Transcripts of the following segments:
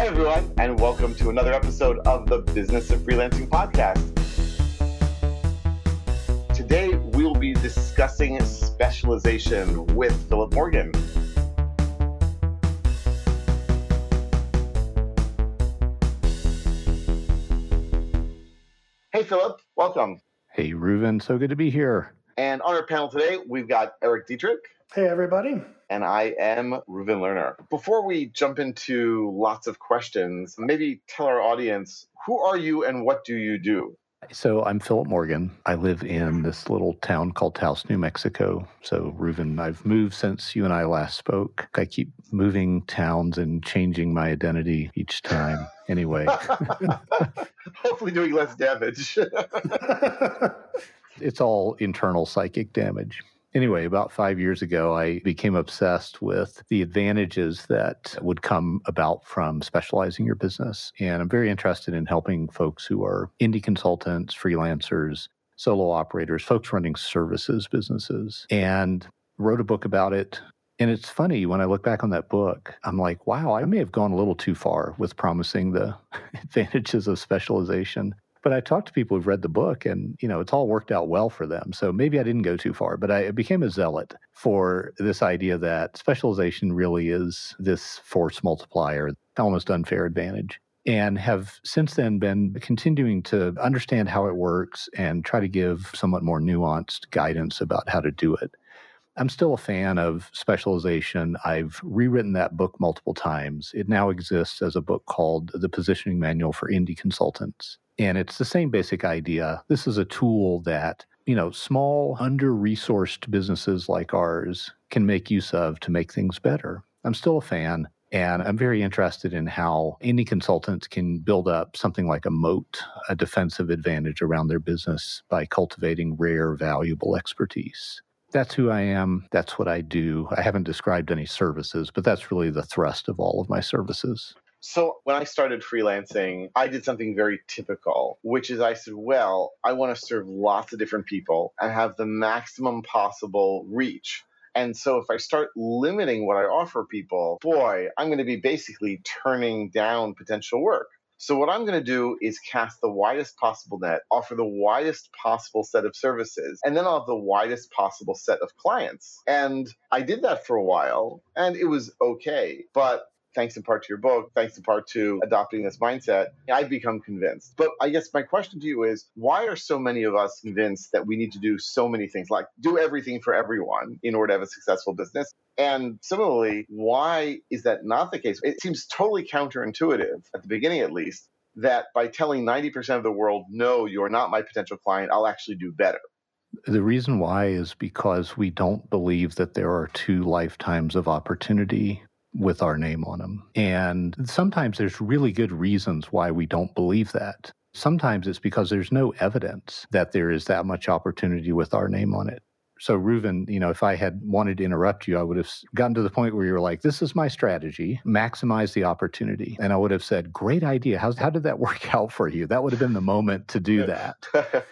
Hi, everyone, and welcome to another episode of the Business of Freelancing podcast. Today, we'll be discussing specialization with Philip Morgan. Hey, Philip, welcome. Hey, Reuven, so good to be here. And on our panel today, we've got Erik Dietrich. Hey, everybody. And I am Reuven Lerner. Before we jump into lots of questions, maybe tell our audience who are you and what do you do? So I'm Philip Morgan. I live in this little town called Taos, New Mexico. So Reuven, I've moved since you and I last spoke. I keep moving towns and changing my identity each time. Anyway, hopefully doing less damage. it's all internal psychic damage. Anyway, about five years ago, I became obsessed with the advantages that would come about from specializing your business. And I'm very interested in helping folks who are indie consultants, freelancers, solo operators, folks running services businesses, and wrote a book about it. And it's funny when I look back on that book, I'm like, wow, I may have gone a little too far with promising the advantages of specialization. But I talked to people who've read the book and, you know, it's all worked out well for them. So maybe I didn't go too far, but I became a zealot for this idea that specialization really is this force multiplier, almost unfair advantage. And have since then been continuing to understand how it works and try to give somewhat more nuanced guidance about how to do it. I'm still a fan of specialization. I've rewritten that book multiple times. It now exists as a book called The Positioning Manual for Indie Consultants. And it's the same basic idea. This is a tool that, you know, small, under resourced businesses like ours can make use of to make things better. I'm still a fan. And I'm very interested in how indie consultants can build up something like a moat, a defensive advantage around their business by cultivating rare, valuable expertise. That's who I am. That's what I do. I haven't described any services, but that's really the thrust of all of my services. So when I started freelancing, I did something very typical, which is I said, well, I want to serve lots of different people and have the maximum possible reach. And so if I start limiting what I offer people, boy, I'm going to be basically turning down potential work. So what I'm going to do is cast the widest possible net, offer the widest possible set of services, and then I'll have the widest possible set of clients. And I did that for a while and it was okay. But thanks in part to your book, thanks in part to adopting this mindset, I've become convinced. But I guess my question to you is why are so many of us convinced that we need to do so many things, like do everything for everyone in order to have a successful business? And similarly, why is that not the case? It seems totally counterintuitive, at the beginning at least, that by telling 90% of the world, no, you're not my potential client, I'll actually do better. The reason why is because we don't believe that there are two lifetimes of opportunity with our name on them. And sometimes there's really good reasons why we don't believe that. Sometimes it's because there's no evidence that there is that much opportunity with our name on it. So, Reuven, you know, if I had wanted to interrupt you, I would have gotten to the point where you were like, this is my strategy, maximize the opportunity. And I would have said, great idea. How, how did that work out for you? That would have been the moment to do that.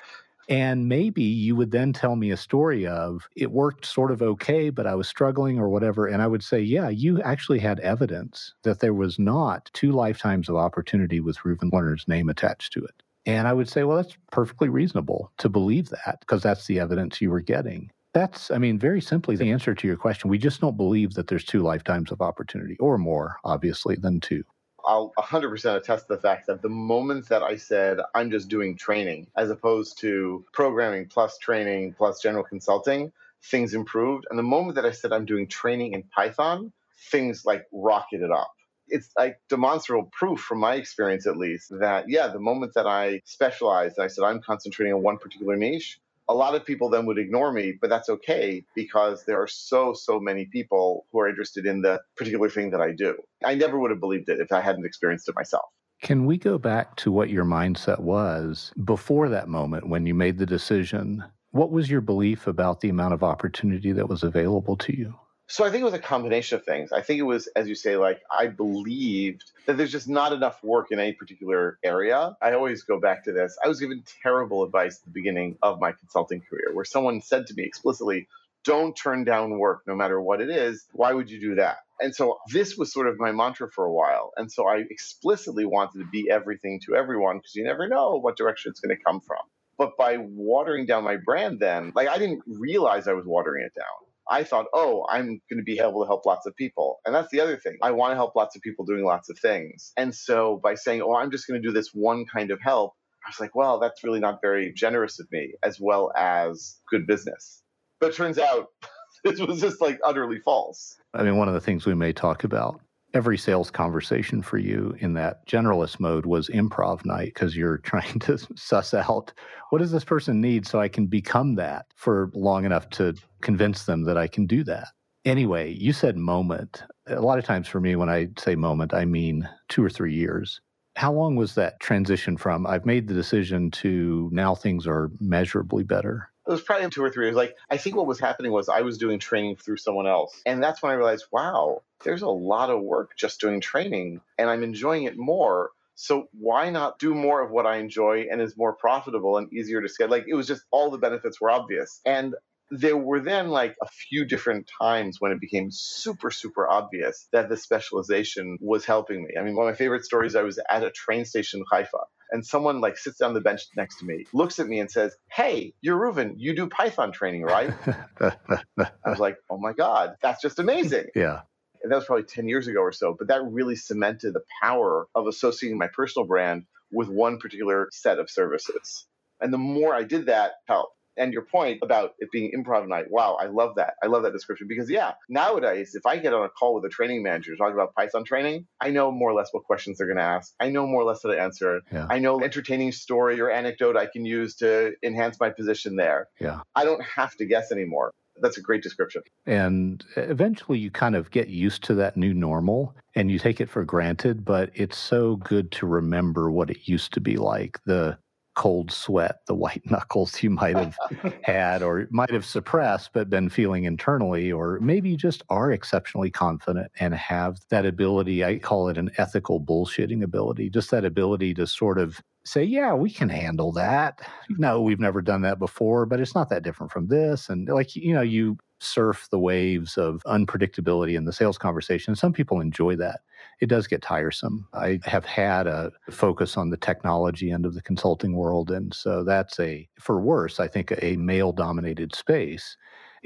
And maybe you would then tell me a story of it worked sort of okay, but I was struggling or whatever. And I would say, yeah, you actually had evidence that there was not two lifetimes of opportunity with Reuven Lerner's name attached to it. And I would say, well, that's perfectly reasonable to believe that because that's the evidence you were getting. That's, I mean, very simply the answer to your question. We just don't believe that there's two lifetimes of opportunity or more, obviously, than two. I'll 100% attest to the fact that the moment that I said I'm just doing training as opposed to programming plus training plus general consulting, things improved. And the moment that I said I'm doing training in Python, things like rocketed up. It's like demonstrable proof from my experience, at least, that yeah, the moment that I specialized, I said I'm concentrating on one particular niche, a lot of people then would ignore me, but that's okay because there are so, so many people who are interested in the particular thing that I do. I never would have believed it if I hadn't experienced it myself. Can we go back to what your mindset was before that moment when you made the decision? What was your belief about the amount of opportunity that was available to you? So I think it was a combination of things. I think it was, as you say, like I believed that there's just not enough work in any particular area. I always go back to this. I was given terrible advice at the beginning of my consulting career where someone said to me explicitly, don't turn down work no matter what it is. Why would you do that? And so this was sort of my mantra for a while. And so I explicitly wanted to be everything to everyone because you never know what direction it's going to come from. But by watering down my brand, then, like I didn't realize I was watering it down. I thought, oh, I'm going to be able to help lots of people. And that's the other thing. I want to help lots of people doing lots of things. And so by saying, oh, I'm just going to do this one kind of help, I was like, well, that's really not very generous of me, as well as good business. But turns out this was just like utterly false. I mean, one of the things we may talk about every sales conversation for you in that generalist mode was improv night because you're trying to suss out what does this person need so I can become that for long enough to convince them that I can do that. Anyway, you said moment. A lot of times for me, when I say moment, I mean two or three years. How long was that transition from I've made the decision to now things are measurably better? It was probably two or three years. Like I think what was happening was I was doing training through someone else, and that's when I realized, wow, there's a lot of work just doing training, and I'm enjoying it more. So why not do more of what I enjoy and is more profitable and easier to scale? Like it was just all the benefits were obvious, and there were then like a few different times when it became super super obvious that the specialization was helping me i mean one of my favorite stories i was at a train station in haifa and someone like sits down the bench next to me, looks at me and says, Hey, you're Reuven, you do Python training, right? I was like, Oh my God, that's just amazing. Yeah. And that was probably 10 years ago or so, but that really cemented the power of associating my personal brand with one particular set of services. And the more I did that, helped and your point about it being improv night, wow, I love that. I love that description because yeah, nowadays if I get on a call with a training manager talking about Python training, I know more or less what questions they're going to ask. I know more or less how to answer. Yeah. I know entertaining story or anecdote I can use to enhance my position there. Yeah. I don't have to guess anymore. That's a great description. And eventually you kind of get used to that new normal and you take it for granted, but it's so good to remember what it used to be like. The cold sweat, the white knuckles you might have had or might have suppressed but been feeling internally, or maybe you just are exceptionally confident and have that ability. I call it an ethical bullshitting ability, just that ability to sort of say, yeah, we can handle that. Hmm. No, we've never done that before, but it's not that different from this. And like, you know, you surf the waves of unpredictability in the sales conversation. Some people enjoy that. It does get tiresome. I have had a focus on the technology end of the consulting world. And so that's a, for worse, I think, a male dominated space.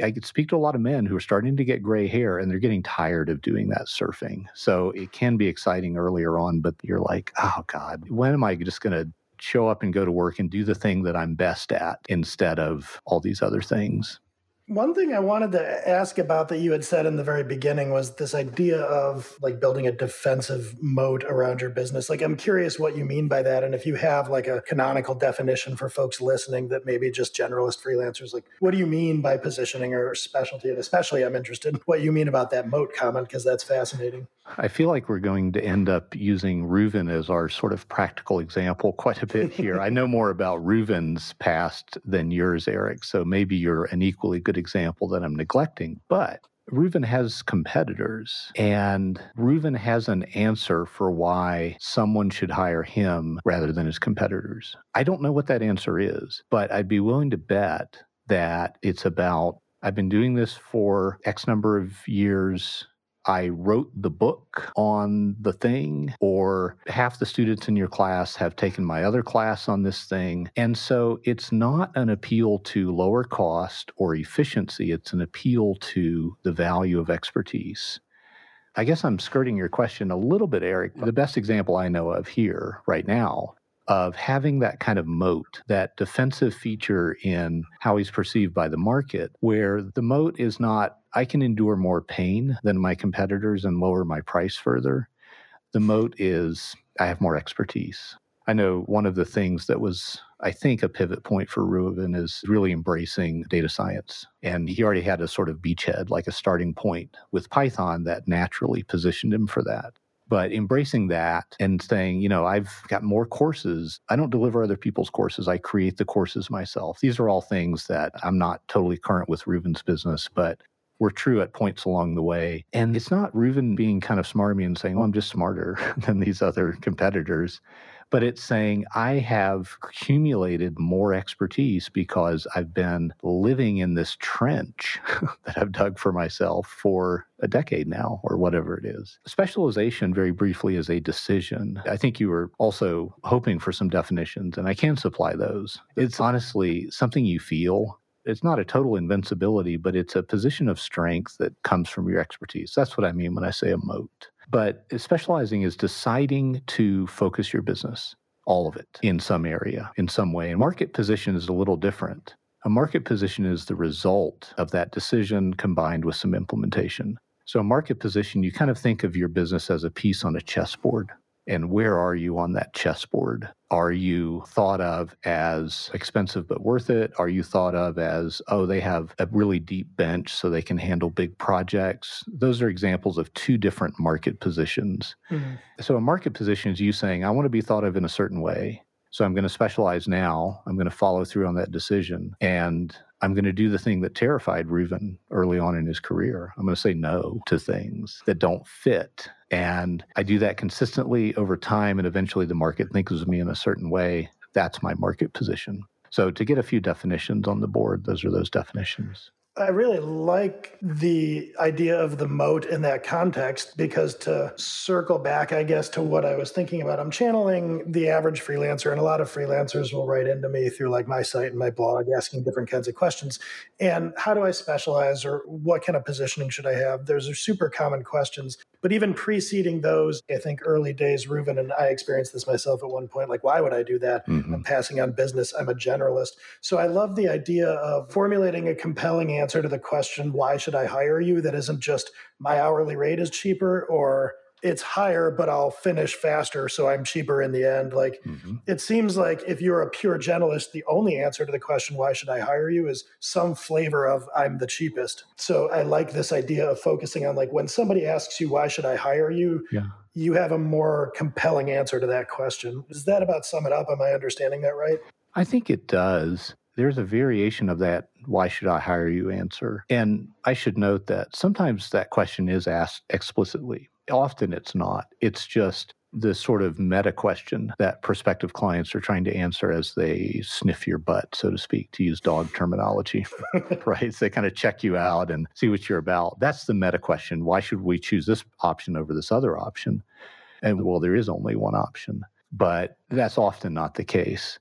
I could speak to a lot of men who are starting to get gray hair and they're getting tired of doing that surfing. So it can be exciting earlier on, but you're like, oh God, when am I just going to show up and go to work and do the thing that I'm best at instead of all these other things? One thing I wanted to ask about that you had said in the very beginning was this idea of like building a defensive moat around your business. Like, I'm curious what you mean by that. And if you have like a canonical definition for folks listening that maybe just generalist freelancers, like, what do you mean by positioning or specialty? And especially, I'm interested in what you mean about that moat comment because that's fascinating. I feel like we're going to end up using Reuven as our sort of practical example quite a bit here. I know more about Reuven's past than yours, Erik. So maybe you're an equally good example that I'm neglecting. But Reuven has competitors, and Reuven has an answer for why someone should hire him rather than his competitors. I don't know what that answer is, but I'd be willing to bet that it's about I've been doing this for X number of years. I wrote the book on the thing, or half the students in your class have taken my other class on this thing. And so it's not an appeal to lower cost or efficiency, it's an appeal to the value of expertise. I guess I'm skirting your question a little bit, Erik. The best example I know of here right now of having that kind of moat, that defensive feature in how he's perceived by the market, where the moat is not, I can endure more pain than my competitors and lower my price further. The moat is, I have more expertise. I know one of the things that was, I think, a pivot point for Reuven is really embracing data science. And he already had a sort of beachhead, like a starting point with Python that naturally positioned him for that. But embracing that and saying, you know, I've got more courses. I don't deliver other people's courses. I create the courses myself. These are all things that I'm not totally current with Reuven's business, but were true at points along the way. And it's not Reuben being kind of smarmy and saying, oh, I'm just smarter than these other competitors. But it's saying I have accumulated more expertise because I've been living in this trench that I've dug for myself for a decade now or whatever it is. Specialization, very briefly, is a decision. I think you were also hoping for some definitions, and I can supply those. It's honestly something you feel it's not a total invincibility, but it's a position of strength that comes from your expertise. That's what I mean when I say a moat. But specializing is deciding to focus your business, all of it, in some area, in some way. And market position is a little different. A market position is the result of that decision combined with some implementation. So, a market position, you kind of think of your business as a piece on a chessboard and where are you on that chessboard? Are you thought of as expensive but worth it? Are you thought of as, oh, they have a really deep bench so they can handle big projects? Those are examples of two different market positions. Mm-hmm. So, a market position is you saying, I want to be thought of in a certain way. So, I'm going to specialize now. I'm going to follow through on that decision. And I'm going to do the thing that terrified Reuven early on in his career. I'm going to say no to things that don't fit. And I do that consistently over time. And eventually the market thinks of me in a certain way. That's my market position. So to get a few definitions on the board, those are those definitions. I really like the idea of the moat in that context because to circle back, I guess, to what I was thinking about, I'm channeling the average freelancer, and a lot of freelancers will write into me through like my site and my blog asking different kinds of questions. And how do I specialize or what kind of positioning should I have? Those are super common questions. But even preceding those, I think early days, Reuven and I experienced this myself at one point. Like, why would I do that? Mm-hmm. I'm passing on business. I'm a generalist. So I love the idea of formulating a compelling answer to the question, why should I hire you? That isn't just my hourly rate is cheaper or it's higher, but I'll finish faster, so I'm cheaper in the end. Like mm-hmm. it seems like if you're a pure generalist, the only answer to the question, why should I hire you, is some flavor of I'm the cheapest. So I like this idea of focusing on like when somebody asks you, why should I hire you? Yeah. You have a more compelling answer to that question. Does that about sum it up? Am I understanding that right? I think it does. There's a variation of that, why should I hire you answer? And I should note that sometimes that question is asked explicitly Often it's not. It's just the sort of meta question that prospective clients are trying to answer as they sniff your butt, so to speak, to use dog terminology, right? So they kind of check you out and see what you're about. That's the meta question. Why should we choose this option over this other option? And well, there is only one option, but that's often not the case.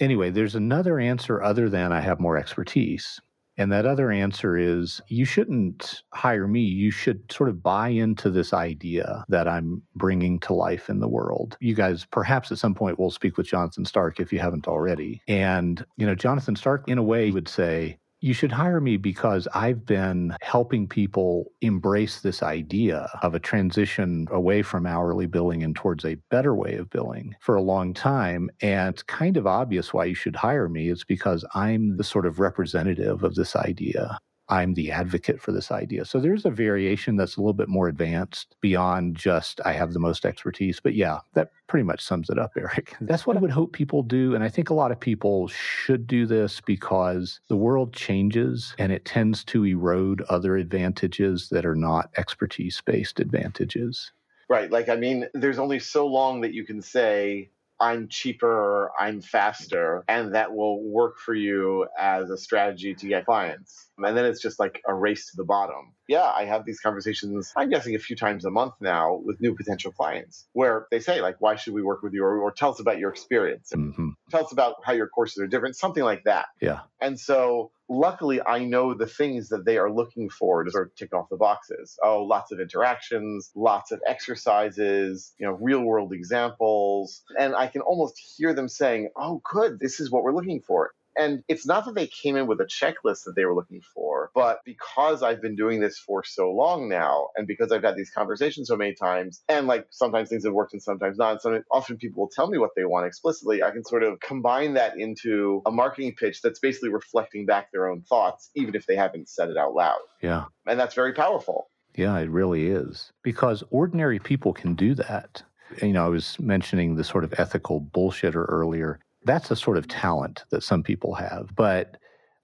Anyway, there's another answer other than I have more expertise. And that other answer is you shouldn't hire me. You should sort of buy into this idea that I'm bringing to life in the world. You guys, perhaps at some point, will speak with Jonathan Stark if you haven't already. And, you know, Jonathan Stark, in a way, would say, you should hire me because I've been helping people embrace this idea of a transition away from hourly billing and towards a better way of billing for a long time. And it's kind of obvious why you should hire me. It's because I'm the sort of representative of this idea. I'm the advocate for this idea. So there's a variation that's a little bit more advanced beyond just I have the most expertise. But yeah, that pretty much sums it up, Erik. That's what I would hope people do. And I think a lot of people should do this because the world changes and it tends to erode other advantages that are not expertise based advantages. Right. Like, I mean, there's only so long that you can say, I'm cheaper, I'm faster, and that will work for you as a strategy to get clients. And then it's just like a race to the bottom. Yeah, I have these conversations, I'm guessing a few times a month now with new potential clients where they say, like, why should we work with you? Or, or tell us about your experience. Mm-hmm. Tell us about how your courses are different, something like that. Yeah. And so luckily I know the things that they are looking for to sort of tick off the boxes. Oh, lots of interactions, lots of exercises, you know, real world examples. And I can almost hear them saying, oh, good, this is what we're looking for. And it's not that they came in with a checklist that they were looking for, but because I've been doing this for so long now, and because I've had these conversations so many times, and like sometimes things have worked and sometimes not, and so often people will tell me what they want explicitly, I can sort of combine that into a marketing pitch that's basically reflecting back their own thoughts, even if they haven't said it out loud. Yeah. And that's very powerful. Yeah, it really is. Because ordinary people can do that. You know, I was mentioning the sort of ethical bullshitter earlier. That's a sort of talent that some people have. But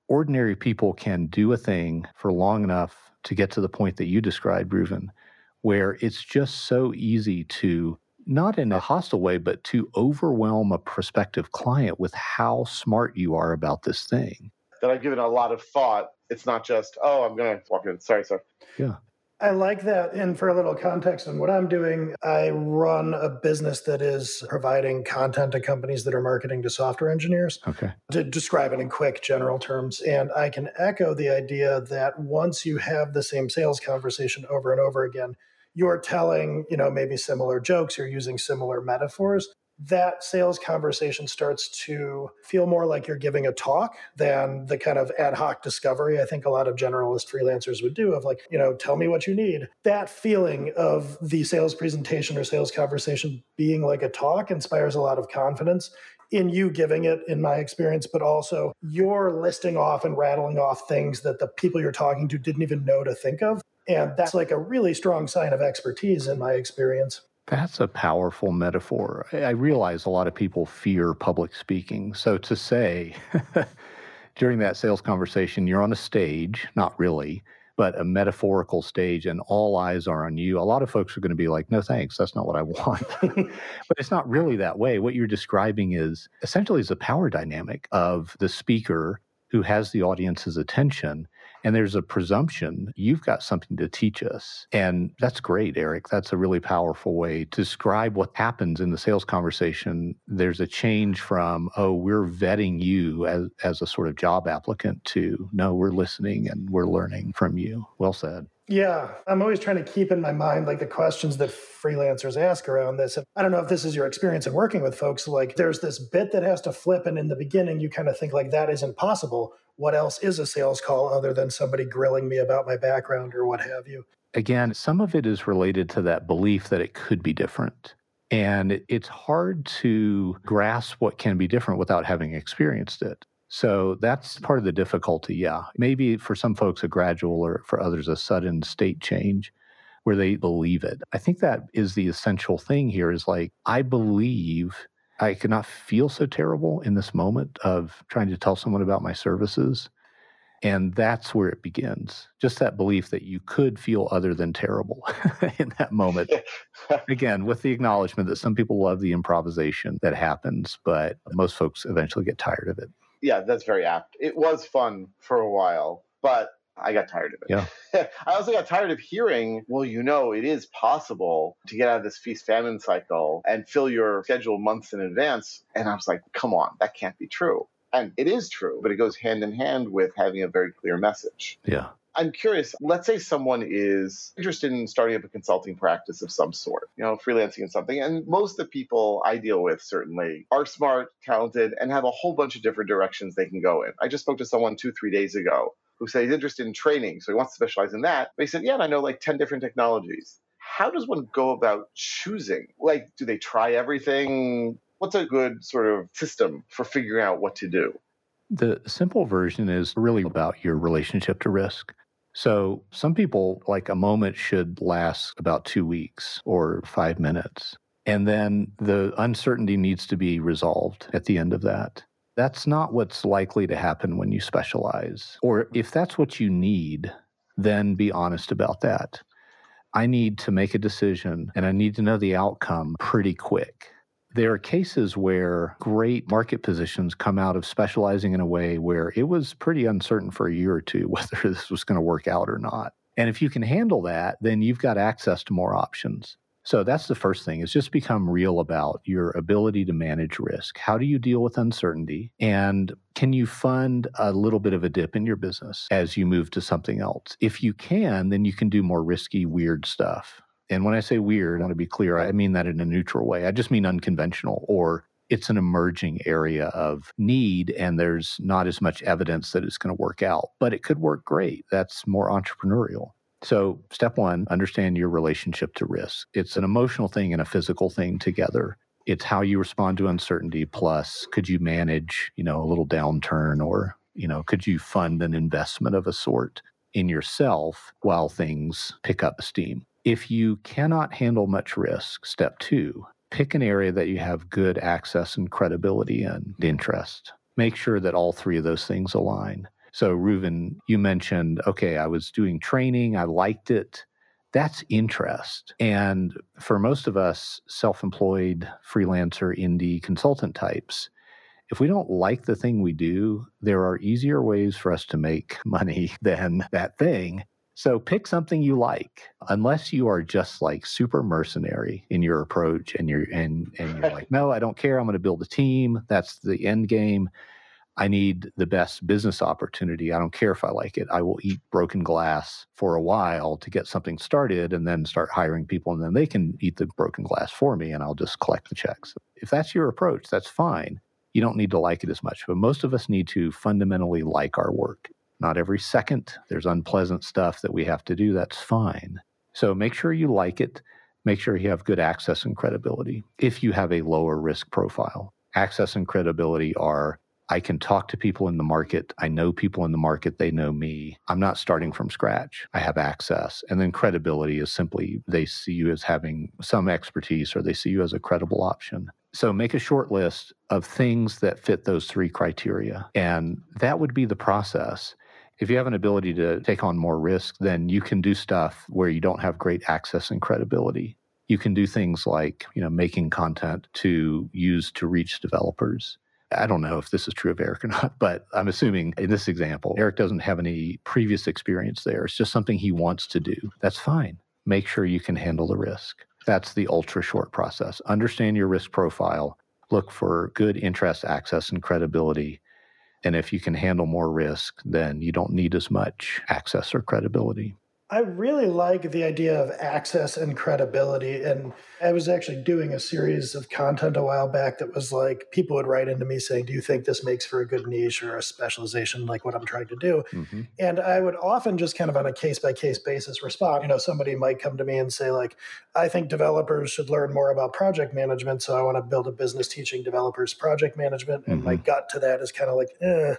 ordinary people can do a thing for long enough to get to the point that you described, Reuven, where it's just so easy to not in a hostile way, but to overwhelm a prospective client with how smart you are about this thing. That I've given a lot of thought. It's not just, oh, I'm going to walk in. Sorry, sorry. Yeah. I like that. And for a little context on what I'm doing, I run a business that is providing content to companies that are marketing to software engineers. Okay. To describe it in quick, general terms. And I can echo the idea that once you have the same sales conversation over and over again, you're telling, you know, maybe similar jokes, you're using similar metaphors that sales conversation starts to feel more like you're giving a talk than the kind of ad hoc discovery I think a lot of generalist freelancers would do of like, you know, tell me what you need. That feeling of the sales presentation or sales conversation being like a talk inspires a lot of confidence in you giving it, in my experience, but also you're listing off and rattling off things that the people you're talking to didn't even know to think of. And that's like a really strong sign of expertise in my experience. That's a powerful metaphor. I realize a lot of people fear public speaking. So to say during that sales conversation, you're on a stage, not really, but a metaphorical stage, and all eyes are on you. A lot of folks are going to be like, no, thanks, that's not what I want. but it's not really that way. What you're describing is essentially is a power dynamic of the speaker who has the audience's attention and there's a presumption you've got something to teach us. And that's great, Erik. That's a really powerful way to describe what happens in the sales conversation. There's a change from, oh, we're vetting you as, as a sort of job applicant to, no, we're listening and we're learning from you. Well said. Yeah, I'm always trying to keep in my mind like the questions that freelancers ask around this. I don't know if this is your experience in working with folks. Like, there's this bit that has to flip, and in the beginning, you kind of think like that isn't possible. What else is a sales call other than somebody grilling me about my background or what have you? Again, some of it is related to that belief that it could be different. And it's hard to grasp what can be different without having experienced it. So that's part of the difficulty. Yeah. Maybe for some folks, a gradual or for others, a sudden state change where they believe it. I think that is the essential thing here is like, I believe I could not feel so terrible in this moment of trying to tell someone about my services. And that's where it begins. Just that belief that you could feel other than terrible in that moment. Again, with the acknowledgement that some people love the improvisation that happens, but most folks eventually get tired of it yeah, that's very apt. It was fun for a while, but I got tired of it. Yeah. I also got tired of hearing, well, you know, it is possible to get out of this feast famine cycle and fill your schedule months in advance. And I was like, come on, that can't be true. And it is true, but it goes hand in hand with having a very clear message. Yeah. I'm curious, let's say someone is interested in starting up a consulting practice of some sort, you know, freelancing in something. And most of the people I deal with certainly are smart, talented, and have a whole bunch of different directions they can go in. I just spoke to someone two, three days ago who said he's interested in training. So he wants to specialize in that. He said, Yeah, and I know like 10 different technologies. How does one go about choosing? Like, do they try everything? What's a good sort of system for figuring out what to do? The simple version is really about your relationship to risk. So some people, like a moment should last about two weeks or five minutes. And then the uncertainty needs to be resolved at the end of that. That's not what's likely to happen when you specialize. Or if that's what you need, then be honest about that. I need to make a decision and I need to know the outcome pretty quick. There are cases where great market positions come out of specializing in a way where it was pretty uncertain for a year or two whether this was going to work out or not. And if you can handle that, then you've got access to more options. So that's the first thing is just become real about your ability to manage risk. How do you deal with uncertainty? And can you fund a little bit of a dip in your business as you move to something else? If you can, then you can do more risky, weird stuff. And when I say weird, I want to be clear, I mean that in a neutral way. I just mean unconventional or it's an emerging area of need and there's not as much evidence that it's going to work out, but it could work great. That's more entrepreneurial. So, step one, understand your relationship to risk. It's an emotional thing and a physical thing together. It's how you respond to uncertainty, plus, could you manage, you know, a little downturn or, you know, could you fund an investment of a sort in yourself while things pick up steam? If you cannot handle much risk, step two, pick an area that you have good access and credibility and interest. Make sure that all three of those things align. So, Reuven, you mentioned, okay, I was doing training, I liked it. That's interest. And for most of us self employed, freelancer, indie consultant types, if we don't like the thing we do, there are easier ways for us to make money than that thing. So pick something you like, unless you are just like super mercenary in your approach and you're and and you're like, no, I don't care. I'm going to build a team. That's the end game. I need the best business opportunity. I don't care if I like it. I will eat broken glass for a while to get something started and then start hiring people and then they can eat the broken glass for me and I'll just collect the checks. If that's your approach, that's fine you don't need to like it as much. But most of us need to fundamentally like our work. Not every second. There's unpleasant stuff that we have to do. That's fine. So make sure you like it. Make sure you have good access and credibility if you have a lower risk profile. Access and credibility are I can talk to people in the market. I know people in the market. They know me. I'm not starting from scratch. I have access. And then credibility is simply they see you as having some expertise or they see you as a credible option. So make a short list of things that fit those three criteria. And that would be the process. If you have an ability to take on more risk, then you can do stuff where you don't have great access and credibility. You can do things like, you know, making content to use to reach developers. I don't know if this is true of Erik or not, but I'm assuming in this example, Erik doesn't have any previous experience there. It's just something he wants to do. That's fine. Make sure you can handle the risk. That's the ultra short process. Understand your risk profile, look for good interest, access, and credibility. And if you can handle more risk, then you don't need as much access or credibility. I really like the idea of access and credibility. And I was actually doing a series of content a while back that was like people would write into me saying, Do you think this makes for a good niche or a specialization like what I'm trying to do? Mm-hmm. And I would often just kind of on a case by case basis respond. You know, somebody might come to me and say, like, I think developers should learn more about project management. So I want to build a business teaching developers project management. And mm-hmm. my gut to that is kind of like, eh,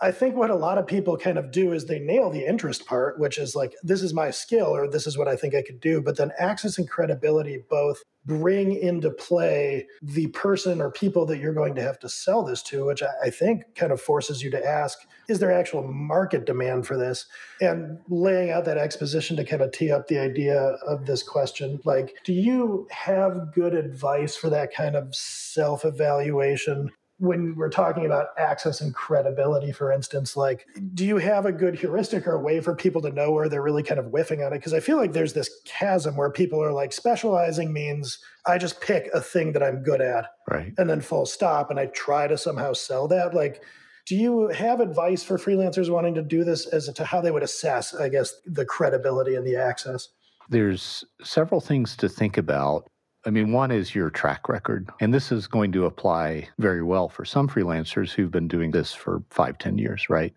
I think what a lot of people kind of do is they nail the interest part, which is like, this is my skill or this is what I think I could do. But then access and credibility both bring into play the person or people that you're going to have to sell this to, which I think kind of forces you to ask, is there actual market demand for this? And laying out that exposition to kind of tee up the idea of this question, like, do you have good advice for that kind of self evaluation? When we're talking about access and credibility, for instance, like, do you have a good heuristic or a way for people to know where they're really kind of whiffing on it? Because I feel like there's this chasm where people are like, specializing means I just pick a thing that I'm good at, right, and then full stop, and I try to somehow sell that. Like, do you have advice for freelancers wanting to do this as to how they would assess, I guess, the credibility and the access? There's several things to think about I mean, one is your track record. And this is going to apply very well for some freelancers who've been doing this for five, ten years, right?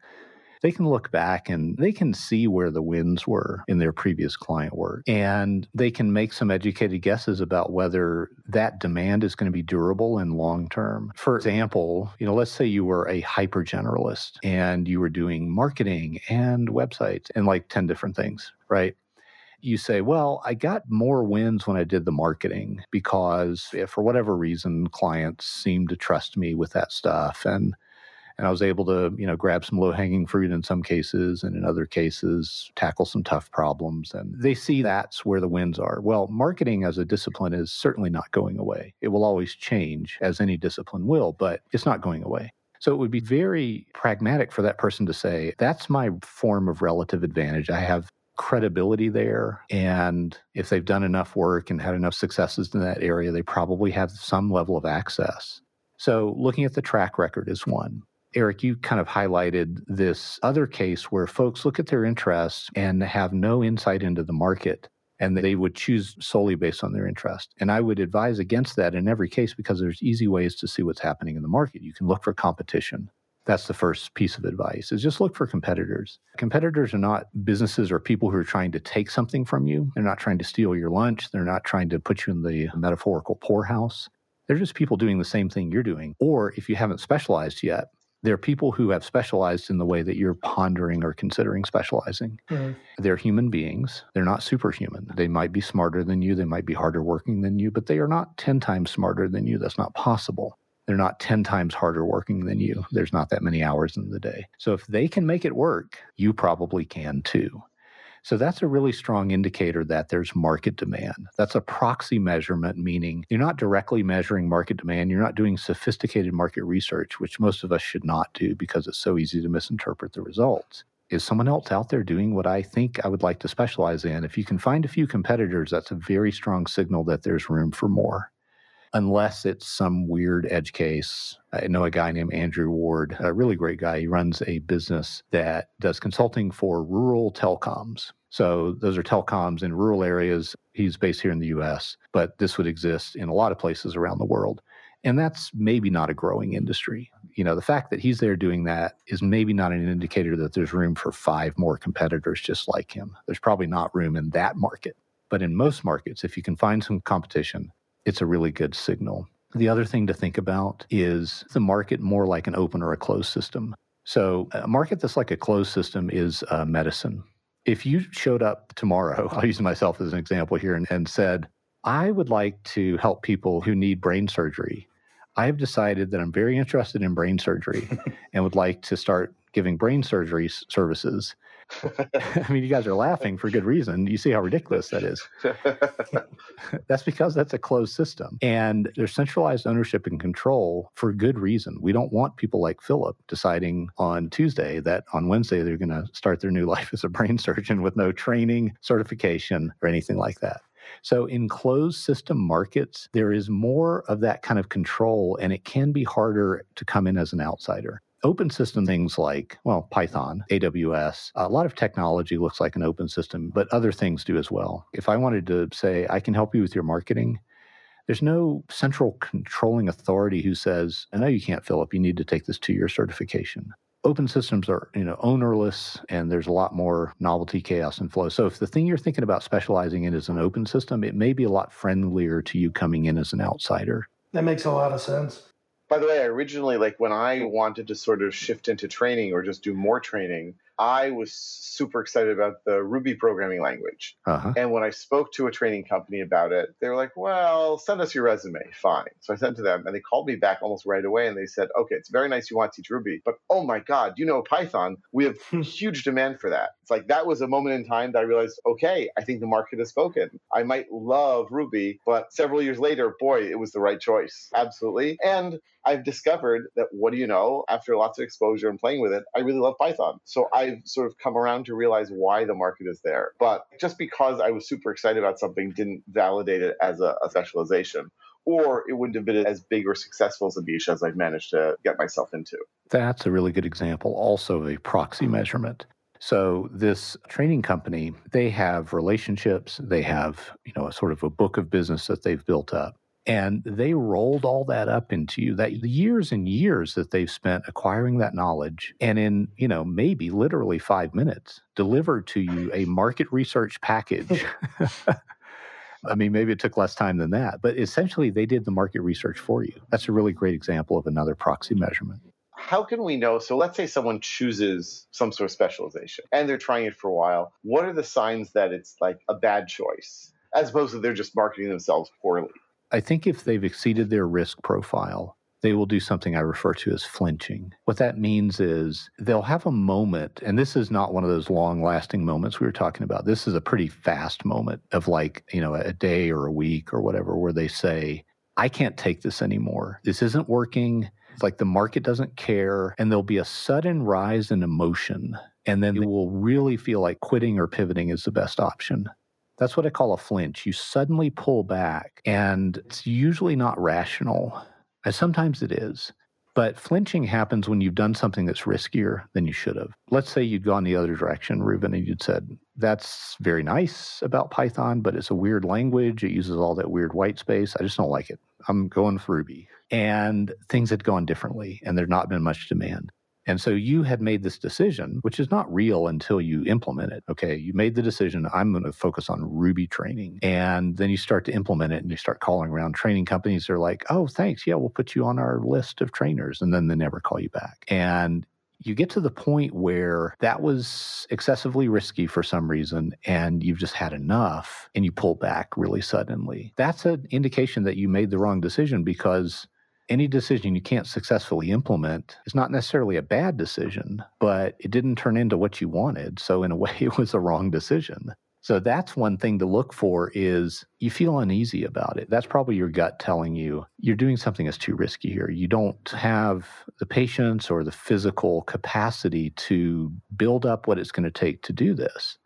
They can look back and they can see where the wins were in their previous client work. And they can make some educated guesses about whether that demand is going to be durable and long term. For example, you know, let's say you were a hyper generalist and you were doing marketing and websites and like 10 different things, right? You say, well, I got more wins when I did the marketing because if for whatever reason clients seemed to trust me with that stuff and and I was able to, you know, grab some low-hanging fruit in some cases and in other cases tackle some tough problems and they see that's where the wins are. Well, marketing as a discipline is certainly not going away. It will always change as any discipline will, but it's not going away. So it would be very pragmatic for that person to say, that's my form of relative advantage. I have credibility there. And if they've done enough work and had enough successes in that area, they probably have some level of access. So looking at the track record is one. Erik, you kind of highlighted this other case where folks look at their interests and have no insight into the market and they would choose solely based on their interest. And I would advise against that in every case because there's easy ways to see what's happening in the market. You can look for competition. That's the first piece of advice is just look for competitors. Competitors are not businesses or people who are trying to take something from you. They're not trying to steal your lunch. They're not trying to put you in the metaphorical poorhouse. They're just people doing the same thing you're doing. Or if you haven't specialized yet, they're people who have specialized in the way that you're pondering or considering specializing. Mm. They're human beings. They're not superhuman. They might be smarter than you. They might be harder working than you, but they are not 10 times smarter than you. That's not possible. They're not 10 times harder working than you. There's not that many hours in the day. So if they can make it work, you probably can too. So that's a really strong indicator that there's market demand. That's a proxy measurement, meaning you're not directly measuring market demand. You're not doing sophisticated market research, which most of us should not do because it's so easy to misinterpret the results. Is someone else out there doing what I think I would like to specialize in? If you can find a few competitors, that's a very strong signal that there's room for more unless it's some weird edge case. I know a guy named Andrew Ward, a really great guy. He runs a business that does consulting for rural telecoms. So those are telecoms in rural areas. He's based here in the US, but this would exist in a lot of places around the world. And that's maybe not a growing industry. You know, the fact that he's there doing that is maybe not an indicator that there's room for five more competitors just like him. There's probably not room in that market. But in most markets, if you can find some competition, it's a really good signal. The other thing to think about is the market more like an open or a closed system. So, a market that's like a closed system is uh, medicine. If you showed up tomorrow, I'll use myself as an example here, and, and said, I would like to help people who need brain surgery. I have decided that I'm very interested in brain surgery and would like to start giving brain surgery services I mean, you guys are laughing for good reason. You see how ridiculous that is. that's because that's a closed system and there's centralized ownership and control for good reason. We don't want people like Philip deciding on Tuesday that on Wednesday they're going to start their new life as a brain surgeon with no training, certification, or anything like that. So, in closed system markets, there is more of that kind of control, and it can be harder to come in as an outsider open system things like, well, Python, AWS, a lot of technology looks like an open system, but other things do as well. If I wanted to say, I can help you with your marketing, there's no central controlling authority who says, I know you can't, Philip, you need to take this two year certification. Open systems are, you know, ownerless and there's a lot more novelty, chaos, and flow. So if the thing you're thinking about specializing in is an open system, it may be a lot friendlier to you coming in as an outsider. That makes a lot of sense. By the way, I originally, like when I wanted to sort of shift into training or just do more training, I was super excited about the Ruby programming language. Uh-huh. And when I spoke to a training company about it, they were like, well, send us your resume. Fine. So I sent to them and they called me back almost right away and they said, okay, it's very nice you want to teach Ruby, but oh my God, you know Python. We have huge demand for that. It's like that was a moment in time that I realized, okay, I think the market has spoken. I might love Ruby, but several years later, boy, it was the right choice. Absolutely. And I've discovered that what do you know? After lots of exposure and playing with it, I really love Python. So I've sort of come around to realize why the market is there. But just because I was super excited about something didn't validate it as a, a specialization or it wouldn't have been as big or successful as a niche as I've managed to get myself into. That's a really good example, also a proxy measurement. So this training company, they have relationships, they have, you know, a sort of a book of business that they've built up. And they rolled all that up into you, that years and years that they've spent acquiring that knowledge and in, you know, maybe literally five minutes delivered to you a market research package. I mean, maybe it took less time than that, but essentially they did the market research for you. That's a really great example of another proxy measurement how can we know? So let's say someone chooses some sort of specialization and they're trying it for a while. What are the signs that it's like a bad choice as opposed to they're just marketing themselves poorly? I think if they've exceeded their risk profile, they will do something I refer to as flinching. What that means is they'll have a moment, and this is not one of those long lasting moments we were talking about. This is a pretty fast moment of like, you know, a day or a week or whatever, where they say, I can't take this anymore. This isn't working. It's like the market doesn't care. And there'll be a sudden rise in emotion. And then they will really feel like quitting or pivoting is the best option. That's what I call a flinch. You suddenly pull back, and it's usually not rational. And sometimes it is. But flinching happens when you've done something that's riskier than you should have. Let's say you'd gone the other direction, Reuven, and you'd said, That's very nice about Python, but it's a weird language. It uses all that weird white space. I just don't like it. I'm going for Ruby. And things had gone differently, and there'd not been much demand. And so you had made this decision, which is not real until you implement it. Okay. You made the decision, I'm going to focus on Ruby training. And then you start to implement it and you start calling around training companies. They're like, oh, thanks. Yeah, we'll put you on our list of trainers. And then they never call you back. And you get to the point where that was excessively risky for some reason and you've just had enough and you pull back really suddenly. That's an indication that you made the wrong decision because any decision you can't successfully implement is not necessarily a bad decision, but it didn't turn into what you wanted. So in a way, it was a wrong decision. So that's one thing to look for is you feel uneasy about it. That's probably your gut telling you you're doing something that's too risky here. You don't have the patience or the physical capacity to build up what it's going to take to do this.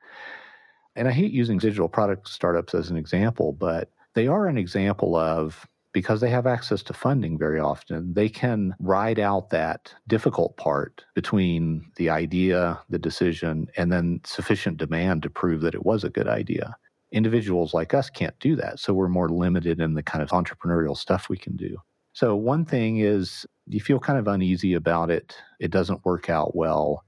And I hate using digital product startups as an example, but they are an example of because they have access to funding very often, they can ride out that difficult part between the idea, the decision, and then sufficient demand to prove that it was a good idea. Individuals like us can't do that. So we're more limited in the kind of entrepreneurial stuff we can do. So, one thing is you feel kind of uneasy about it, it doesn't work out well.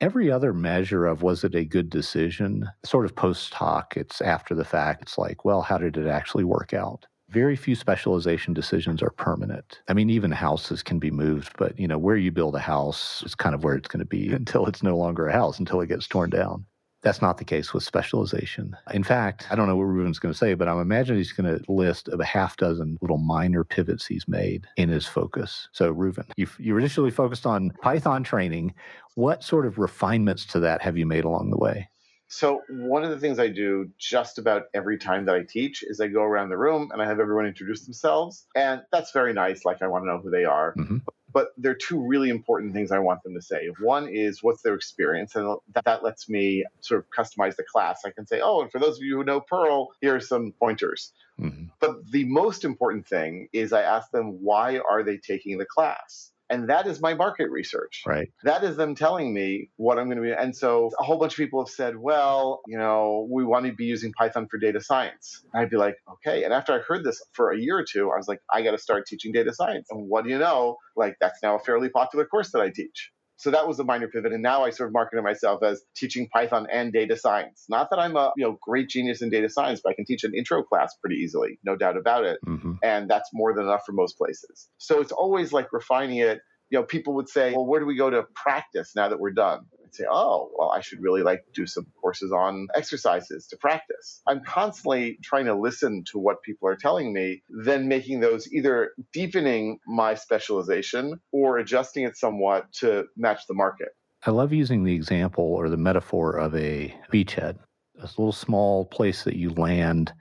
Every other measure of was it a good decision, sort of post hoc, it's after the fact. It's like, well, how did it actually work out? Very few specialization decisions are permanent. I mean, even houses can be moved, but you know, where you build a house is kind of where it's going to be until it's no longer a house, until it gets torn down. That's not the case with specialization. In fact, I don't know what Reuven's going to say, but I'm imagining he's going to list of a half dozen little minor pivots he's made in his focus. So, Reuven, you you initially focused on Python training. What sort of refinements to that have you made along the way? So, one of the things I do just about every time that I teach is I go around the room and I have everyone introduce themselves. And that's very nice. Like, I want to know who they are. Mm-hmm. But there are two really important things I want them to say. One is what's their experience, and that, that lets me sort of customize the class. I can say, oh, and for those of you who know Perl, here are some pointers. Mm-hmm. But the most important thing is I ask them, why are they taking the class? And that is my market research. Right. That is them telling me what I'm going to be. And so a whole bunch of people have said, well, you know, we want to be using Python for data science. And I'd be like, okay. And after I heard this for a year or two, I was like, I got to start teaching data science. And what do you know? Like, that's now a fairly popular course that I teach. So that was a minor pivot. And now I sort of marketed myself as teaching Python and data science. Not that I'm a you know great genius in data science, but I can teach an intro class pretty easily, no doubt about it. Mm-hmm. And that's more than enough for most places. So it's always like refining it you know, people would say, well, where do we go to practice now that we're done? I'd say, oh, well, I should really like do some courses on exercises to practice. I'm constantly trying to listen to what people are telling me, then making those either deepening my specialization or adjusting it somewhat to match the market. I love using the example or the metaphor of a beachhead, a little small place that you land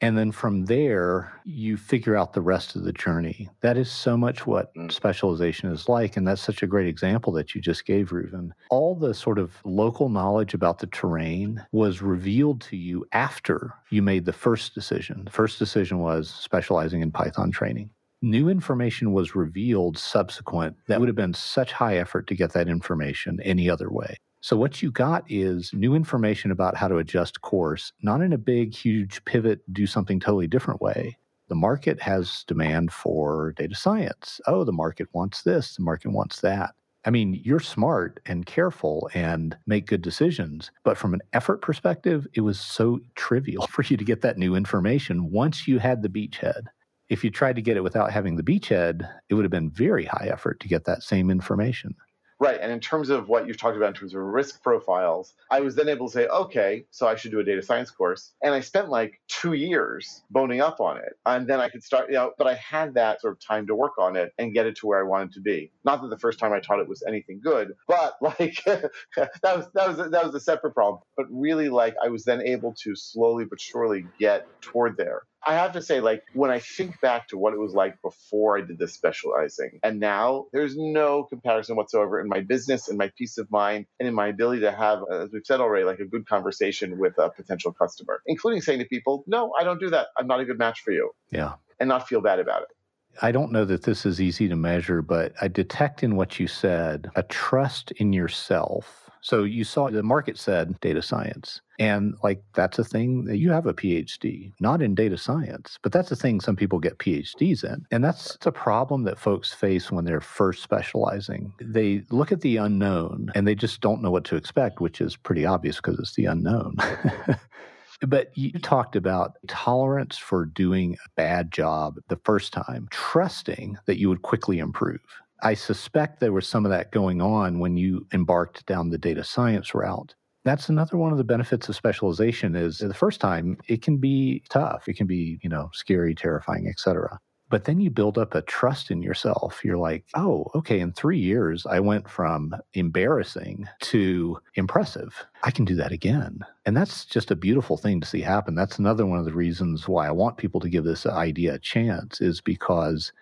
and then from there, you figure out the rest of the journey. That is so much what mm. specialization is like. And that's such a great example that you just gave, Reuven. All the sort of local knowledge about the terrain was revealed to you after you made the first decision. The first decision was specializing in Python training. New information was revealed subsequent that would have been such high effort to get that information any other way. So, what you got is new information about how to adjust course, not in a big, huge pivot, do something totally different way. The market has demand for data science. Oh, the market wants this, the market wants that. I mean, you're smart and careful and make good decisions. But from an effort perspective, it was so trivial for you to get that new information once you had the beachhead. If you tried to get it without having the beachhead, it would have been very high effort to get that same information. Right. And in terms of what you've talked about in terms of risk profiles, I was then able to say, okay, so I should do a data science course. And I spent like two years boning up on it. And then I could start, you know, but I had that sort of time to work on it and get it to where I wanted to be. Not that the first time I taught it was anything good, but like that was that was that was a separate problem. But really like I was then able to slowly but surely get toward there. I have to say, like, when I think back to what it was like before I did this specializing, and now there's no comparison whatsoever in my business, in my peace of mind, and in my ability to have, as we've said already, like a good conversation with a potential customer, including saying to people, no, I don't do that. I'm not a good match for you. Yeah. And not feel bad about it. I don't know that this is easy to measure, but I detect in what you said a trust in yourself so you saw the market said data science. And like that's a thing that you have a PhD, not in data science, but that's a thing some people get PhDs in. And that's a problem that folks face when they're first specializing. They look at the unknown and they just don't know what to expect, which is pretty obvious because it's the unknown. But you talked about tolerance for doing a bad job the first time, trusting that you would quickly improve. I suspect there was some of that going on when you embarked down the data science route. That's another one of the benefits of specialization is the first time it can be tough. It can be, you know, scary, terrifying, etc. But then you build up a trust in yourself. You're like, oh, okay, in three years, I went from embarrassing to impressive. I can do that again. And that's just a beautiful thing to see happen. That's another one of the reasons why I want people to give this idea a chance, is because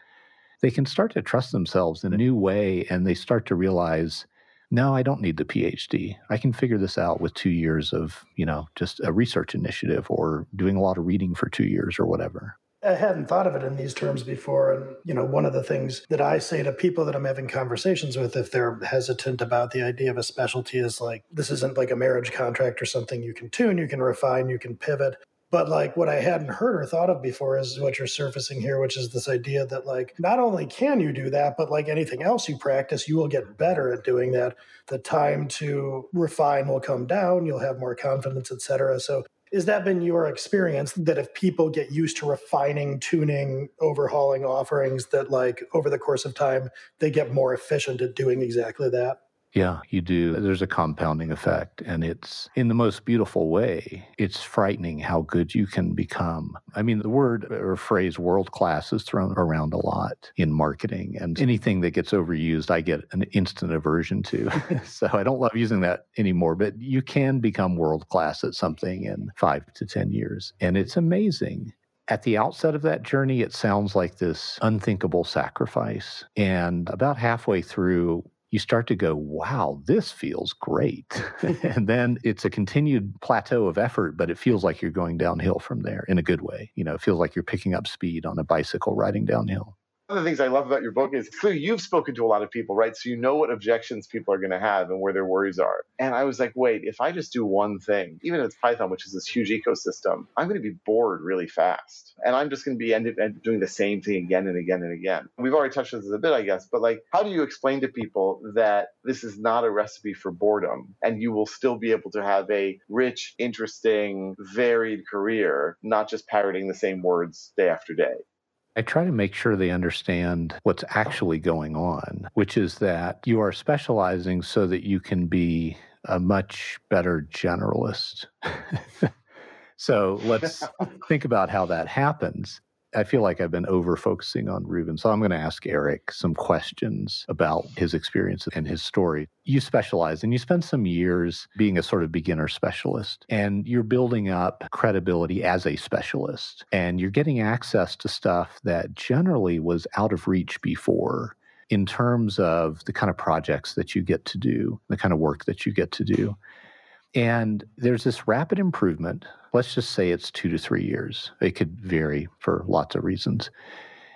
they can start to trust themselves in a new way and they start to realize no, I don't need the PhD. I can figure this out with two years of, you know, just a research initiative or doing a lot of reading for two years or whatever. I hadn't thought of it in these terms before. And, you know, one of the things that I say to people that I'm having conversations with, if they're hesitant about the idea of a specialty, is like, this isn't like a marriage contract or something you can tune, you can refine, you can pivot. But like what I hadn't heard or thought of before is what you're surfacing here, which is this idea that like not only can you do that, but like anything else you practice, you will get better at doing that. The time to refine will come down, you'll have more confidence, etc. So has that been your experience that if people get used to refining, tuning, overhauling offerings, that like over the course of time, they get more efficient at doing exactly that? Yeah, you do. There's a compounding effect, and it's in the most beautiful way. It's frightening how good you can become. I mean, the word or phrase world class is thrown around a lot in marketing, and anything that gets overused, I get an instant aversion to. so I don't love using that anymore, but you can become world class at something in five to 10 years, and it's amazing. At the outset of that journey, it sounds like this unthinkable sacrifice. And about halfway through, you start to go, wow, this feels great. and then it's a continued plateau of effort, but it feels like you're going downhill from there in a good way. You know, it feels like you're picking up speed on a bicycle riding downhill. One of the things I love about your book is clearly you've spoken to a lot of people, right? So you know what objections people are going to have and where their worries are. And I was like, wait, if I just do one thing, even if it's Python, which is this huge ecosystem, I'm going to be bored really fast. And I'm just going to be end doing the same thing again and again and again. We've already touched on this a bit, I guess, but like, how do you explain to people that this is not a recipe for boredom and you will still be able to have a rich, interesting, varied career, not just parroting the same words day after day? I try to make sure they understand what's actually going on, which is that you are specializing so that you can be a much better generalist. so let's think about how that happens. I feel like I've been over focusing on Reuven. So I'm going to ask Erik some questions about his experience and his story. You specialize and you spend some years being a sort of beginner specialist, and you're building up credibility as a specialist, and you're getting access to stuff that generally was out of reach before in terms of the kind of projects that you get to do, the kind of work that you get to do. And there's this rapid improvement. Let's just say it's two to three years. It could vary for lots of reasons.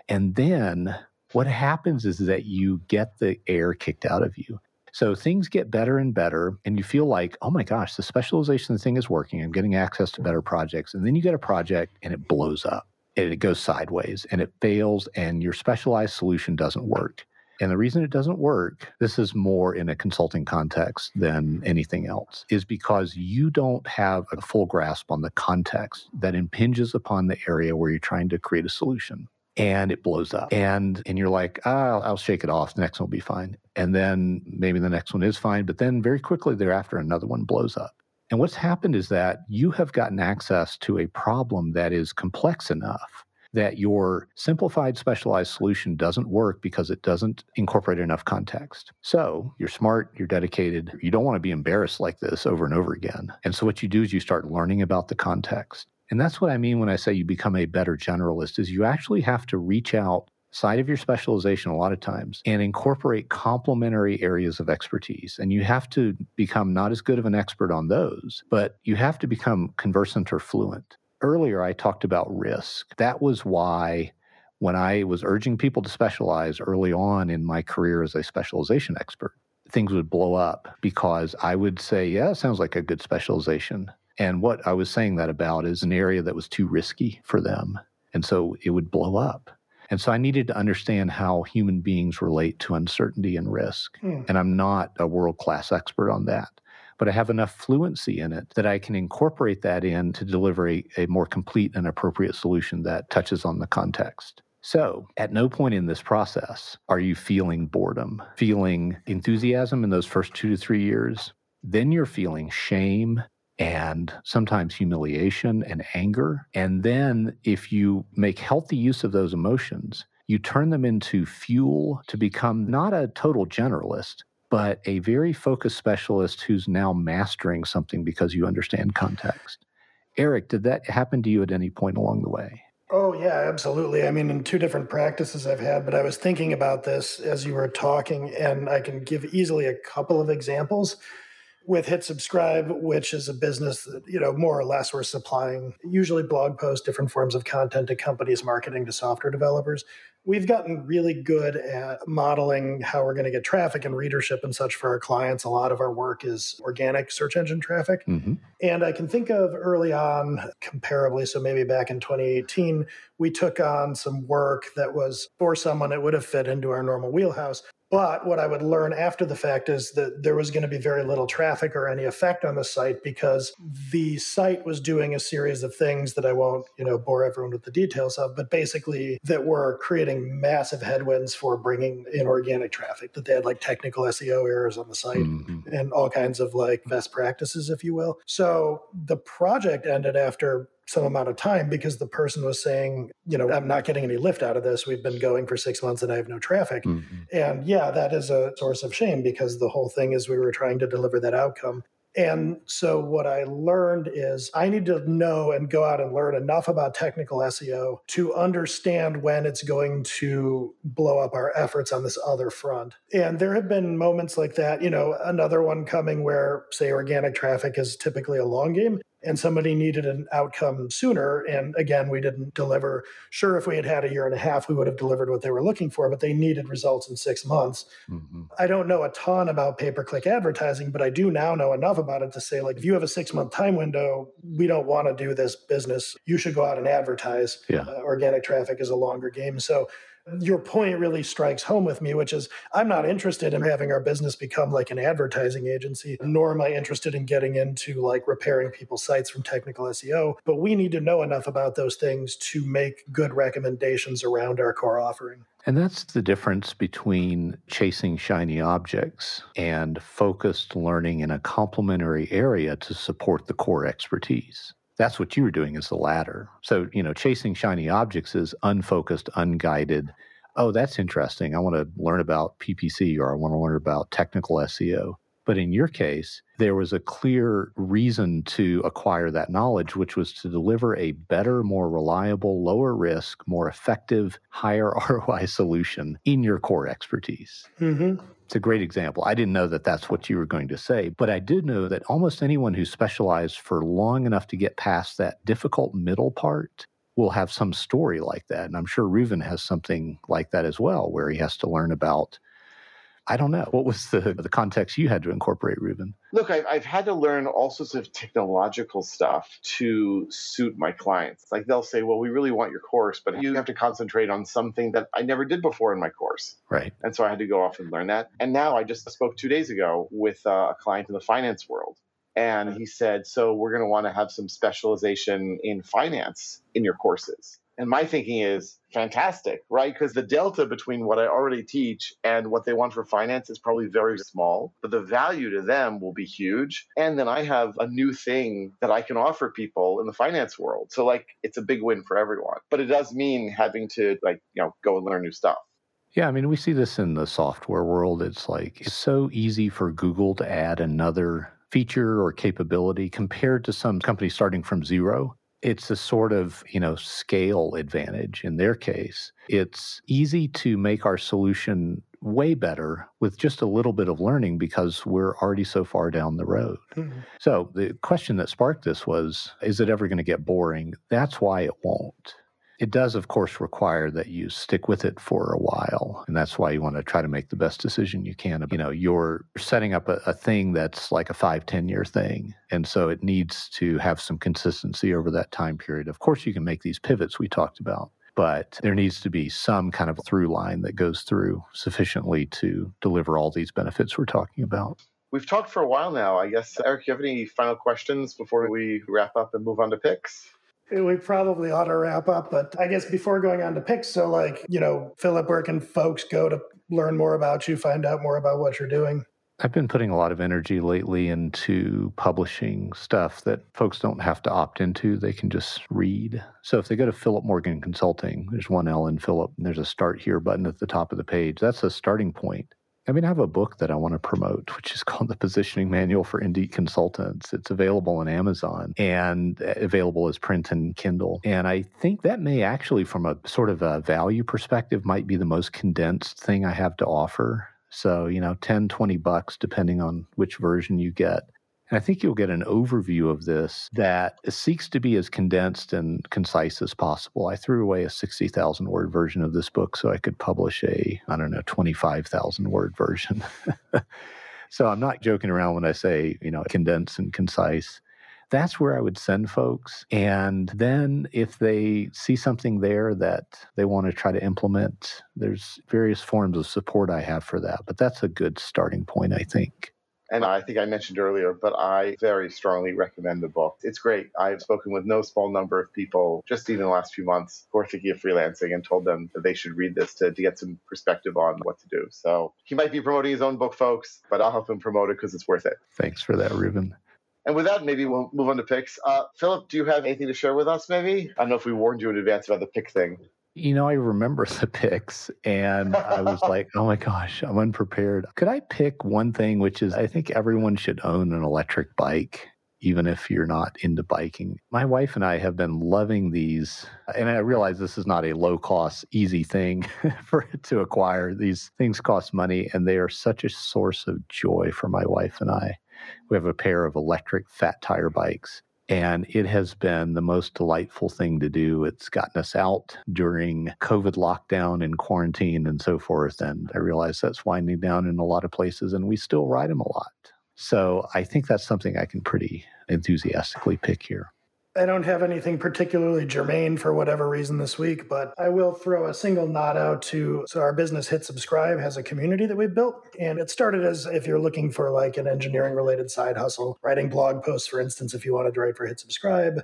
And then what happens is that you get the air kicked out of you. So things get better and better, and you feel like, oh my gosh, the specialization thing is working. I'm getting access to better projects. And then you get a project and it blows up and it goes sideways and it fails, and your specialized solution doesn't work. And the reason it doesn't work, this is more in a consulting context than anything else, is because you don't have a full grasp on the context that impinges upon the area where you're trying to create a solution. And it blows up. And and you're like, ah, I'll, I'll shake it off. The next one will be fine. And then maybe the next one is fine. But then very quickly thereafter, another one blows up. And what's happened is that you have gotten access to a problem that is complex enough that your simplified specialized solution doesn't work because it doesn't incorporate enough context. So you're smart, you're dedicated, you don't want to be embarrassed like this over and over again. And so what you do is you start learning about the context. And that's what I mean when I say you become a better generalist is you actually have to reach out side of your specialization a lot of times and incorporate complementary areas of expertise. And you have to become not as good of an expert on those, but you have to become conversant or fluent earlier I talked about risk. That was why when I was urging people to specialize early on in my career as a specialization expert, things would blow up because I would say, yeah, sounds like a good specialization. And what I was saying that about is an area that was too risky for them. And so it would blow up. And so I needed to understand how human beings relate to uncertainty and risk. Hmm. And I'm not a world class expert on that but I have enough fluency in it that I can incorporate that in to deliver a, a more complete and appropriate solution that touches on the context. So, at no point in this process are you feeling boredom, feeling enthusiasm in those first two to three years. Then you're feeling shame and sometimes humiliation and anger. And then if you make healthy use of those emotions, you turn them into fuel to become not a total generalist, but a very focused specialist who's now mastering something because you understand context. Erik, did that happen to you at any point along the way? Oh, yeah, absolutely. I mean, in two different practices I've had, but I was thinking about this as you were talking, and I can give easily a couple of examples with HitSubscribe, which is a business that, you know, more or less we're supplying usually blog posts, different forms of content to companies marketing to software developers. We've gotten really good at modeling how we're going to get traffic and readership and such for our clients. A lot of our work is organic search engine traffic. Mm-hmm. And I can think of early on, comparably, so maybe back in 2018, we took on some work that was for someone that would have fit into our normal wheelhouse. But what I would learn after the fact is that there was going to be very little traffic or any effect on the site because the site was doing a series of things that I won't, you know, bore everyone with the details of, but basically that were creating massive headwinds for bringing in organic traffic. That they had like technical SEO errors on the site mm-hmm. and all kinds of like best practices, if you will. So the project ended after some amount of time because the person was saying, you know, I'm not getting any lift out of this. We've been going for six months and I have no traffic. Mm-hmm. And yeah, that is a source of shame because the whole thing is we were trying to deliver that outcome. And so what I learned is I need to know and go out and learn enough about technical SEO to understand when it's going to blow up our efforts on this other front. And there have been moments like that, you know, another one coming where say organic traffic is typically a long game and somebody needed an outcome sooner. And again, we didn't deliver. Sure, if we had had a year and a half, we would have delivered what they were looking for, but they needed results in six months. Mm-hmm. I don't know a ton about pay per click advertising, but I do now know enough about it to say, like, if you have a six month time window, we don't want to do this business. You should go out and advertise. Yeah. Uh, organic traffic is a longer game. So your point really strikes home with me, which is I'm not interested in having our business become like an advertising agency, nor am I interested in getting into like repairing people's sites from technical SEO. But we need to know enough about those things to make good recommendations around our core offering. And that's the difference between chasing shiny objects and focused learning in a complementary area to support the core expertise. That's what you were doing is the latter. So, you know, chasing shiny objects is unfocused, unguided. Oh, that's interesting. I want to learn about PPC or I want to learn about technical SEO. But in your case, there was a clear reason to acquire that knowledge, which was to deliver a better, more reliable, lower risk, more effective, higher ROI solution in your core expertise. Mm-hmm. It's a great example. I didn't know that that's what you were going to say, but I did know that almost anyone who specialized for long enough to get past that difficult middle part will have some story like that. And I'm sure Reuven has something like that as well, where he has to learn about I don't know. What was the, the context you had to incorporate, Reuven? Look, I've, I've had to learn all sorts of technological stuff to suit my clients. Like they'll say, well, we really want your course, but you have to concentrate on something that I never did before in my course. Right. And so I had to go off and learn that. And now I just spoke two days ago with uh, a client in the finance world. And he said, so we're going to want to have some specialization in finance in your courses. And my thinking is fantastic, right? Because the delta between what I already teach and what they want for finance is probably very small, but the value to them will be huge. And then I have a new thing that I can offer people in the finance world. So, like, it's a big win for everyone. But it does mean having to, like, you know, go and learn new stuff. Yeah, I mean, we see this in the software world. It's like it's so easy for Google to add another feature or capability compared to some company starting from zero it's a sort of you know scale advantage in their case. It's easy to make our solution way better with just a little bit of learning because we're already so far down the road. Mm-hmm. so the question that sparked this was is it ever going to get boring? That's why it won't it does, of course, require that you stick with it for a while. And that's why you want to try to make the best decision you can. You know, you're setting up a, a thing that's like a five, 10 year thing. And so it needs to have some consistency over that time period. Of course, you can make these pivots we talked about, but there needs to be some kind of through line that goes through sufficiently to deliver all these benefits we're talking about. We've talked for a while now. I guess, Erik, you have any final questions before we wrap up and move on to picks? We probably ought to wrap up, but I guess before going on to picks, so like, you know, Philip, where can folks go to learn more about you, find out more about what you're doing? I've been putting a lot of energy lately into publishing stuff that folks don't have to opt into. They can just read. So if they go to Philip Morgan Consulting, there's one L in Philip, and there's a start here button at the top of the page. That's a starting point. I mean, I have a book that I want to promote, which is called The Positioning Manual for Indie Consultants. It's available on Amazon and eh, available as print and Kindle. And I think that may actually, from a sort of a value perspective, might be the most condensed thing I have to offer so, you know, 10, 20 bucks, depending on which version you get. And I think you'll get an overview of this that seeks to be as condensed and concise as possible. I threw away a 60,000 word version of this book so I could publish a, I don't know, 25,000 word version. so I'm not joking around when I say, you know, condensed and concise. That's where I would send folks. And then if they see something there that they want to try to implement, there's various forms of support I have for that. But that's a good starting point, I think. And I think I mentioned earlier, but I very strongly recommend the book. It's great. I've spoken with no small number of people just even the last few months who are thinking of freelancing and told them that they should read this to, to get some perspective on what to do. So he might be promoting his own book, folks, but I'll help him promote it because it's worth it. Thanks for that, Reuven. And with that, maybe we'll move on to picks. Uh, Philip, do you have anything to share with us, maybe? I don't know if we warned you in advance about the pick thing. You know, I remember the picks and I was like, oh my gosh, I'm unprepared. Could I pick one thing, which is I think everyone should own an electric bike, even if you're not into biking? My wife and I have been loving these. And I realize this is not a low cost, easy thing for it to acquire. These things cost money and they are such a source of joy for my wife and I. We have a pair of electric fat tire bikes. And it has been the most delightful thing to do. It's gotten us out during COVID lockdown and quarantine and so forth. And I realize that's winding down in a lot of places, and we still ride them a lot. So I think that's something I can pretty enthusiastically pick here. I don't have anything particularly germane for whatever reason this week, but I will throw a single nod out to so our business HitSubscribe has a community that we built. And it started as if you're looking for like an engineering related side hustle, writing blog posts, for instance, if you wanted to write for HitSubscribe.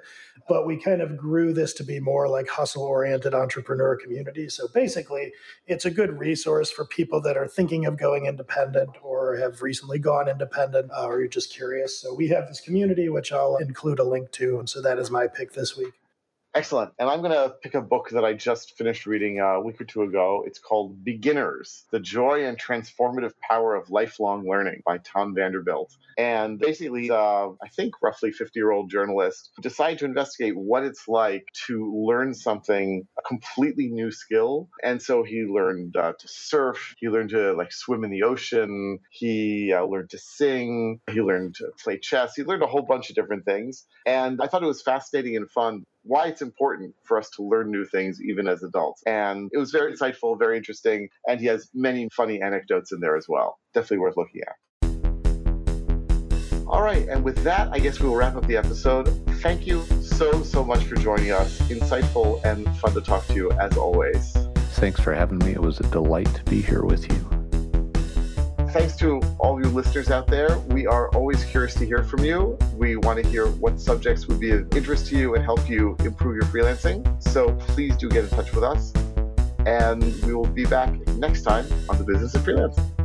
But we kind of grew this to be more like hustle oriented entrepreneur community. So basically, it's a good resource for people that are thinking of going independent or have recently gone independent uh, or you're just curious. So we have this community, which I'll include a link to. And so that is my pick this week. Excellent. And I'm going to pick a book that I just finished reading a week or two ago. It's called Beginners The Joy and Transformative Power of Lifelong Learning by Tom Vanderbilt. And basically, uh, I think roughly 50 year old journalist decided to investigate what it's like to learn something, a completely new skill. And so he learned uh, to surf, he learned to like swim in the ocean, he uh, learned to sing, he learned to play chess, he learned a whole bunch of different things. And I thought it was fascinating and fun why it's important for us to learn new things even as adults. And it was very insightful, very interesting, and he has many funny anecdotes in there as well. Definitely worth looking at. All right, and with that, I guess we'll wrap up the episode. Thank you so, so much for joining us. Insightful and fun to talk to you as always. Thanks for having me. It was a delight to be here with you thanks to all you listeners out there. We are always curious to hear from you. We want to hear what subjects would be of interest to you and help you improve your freelancing. So please do get in touch with us. And we will be back next time on the business of freelancing.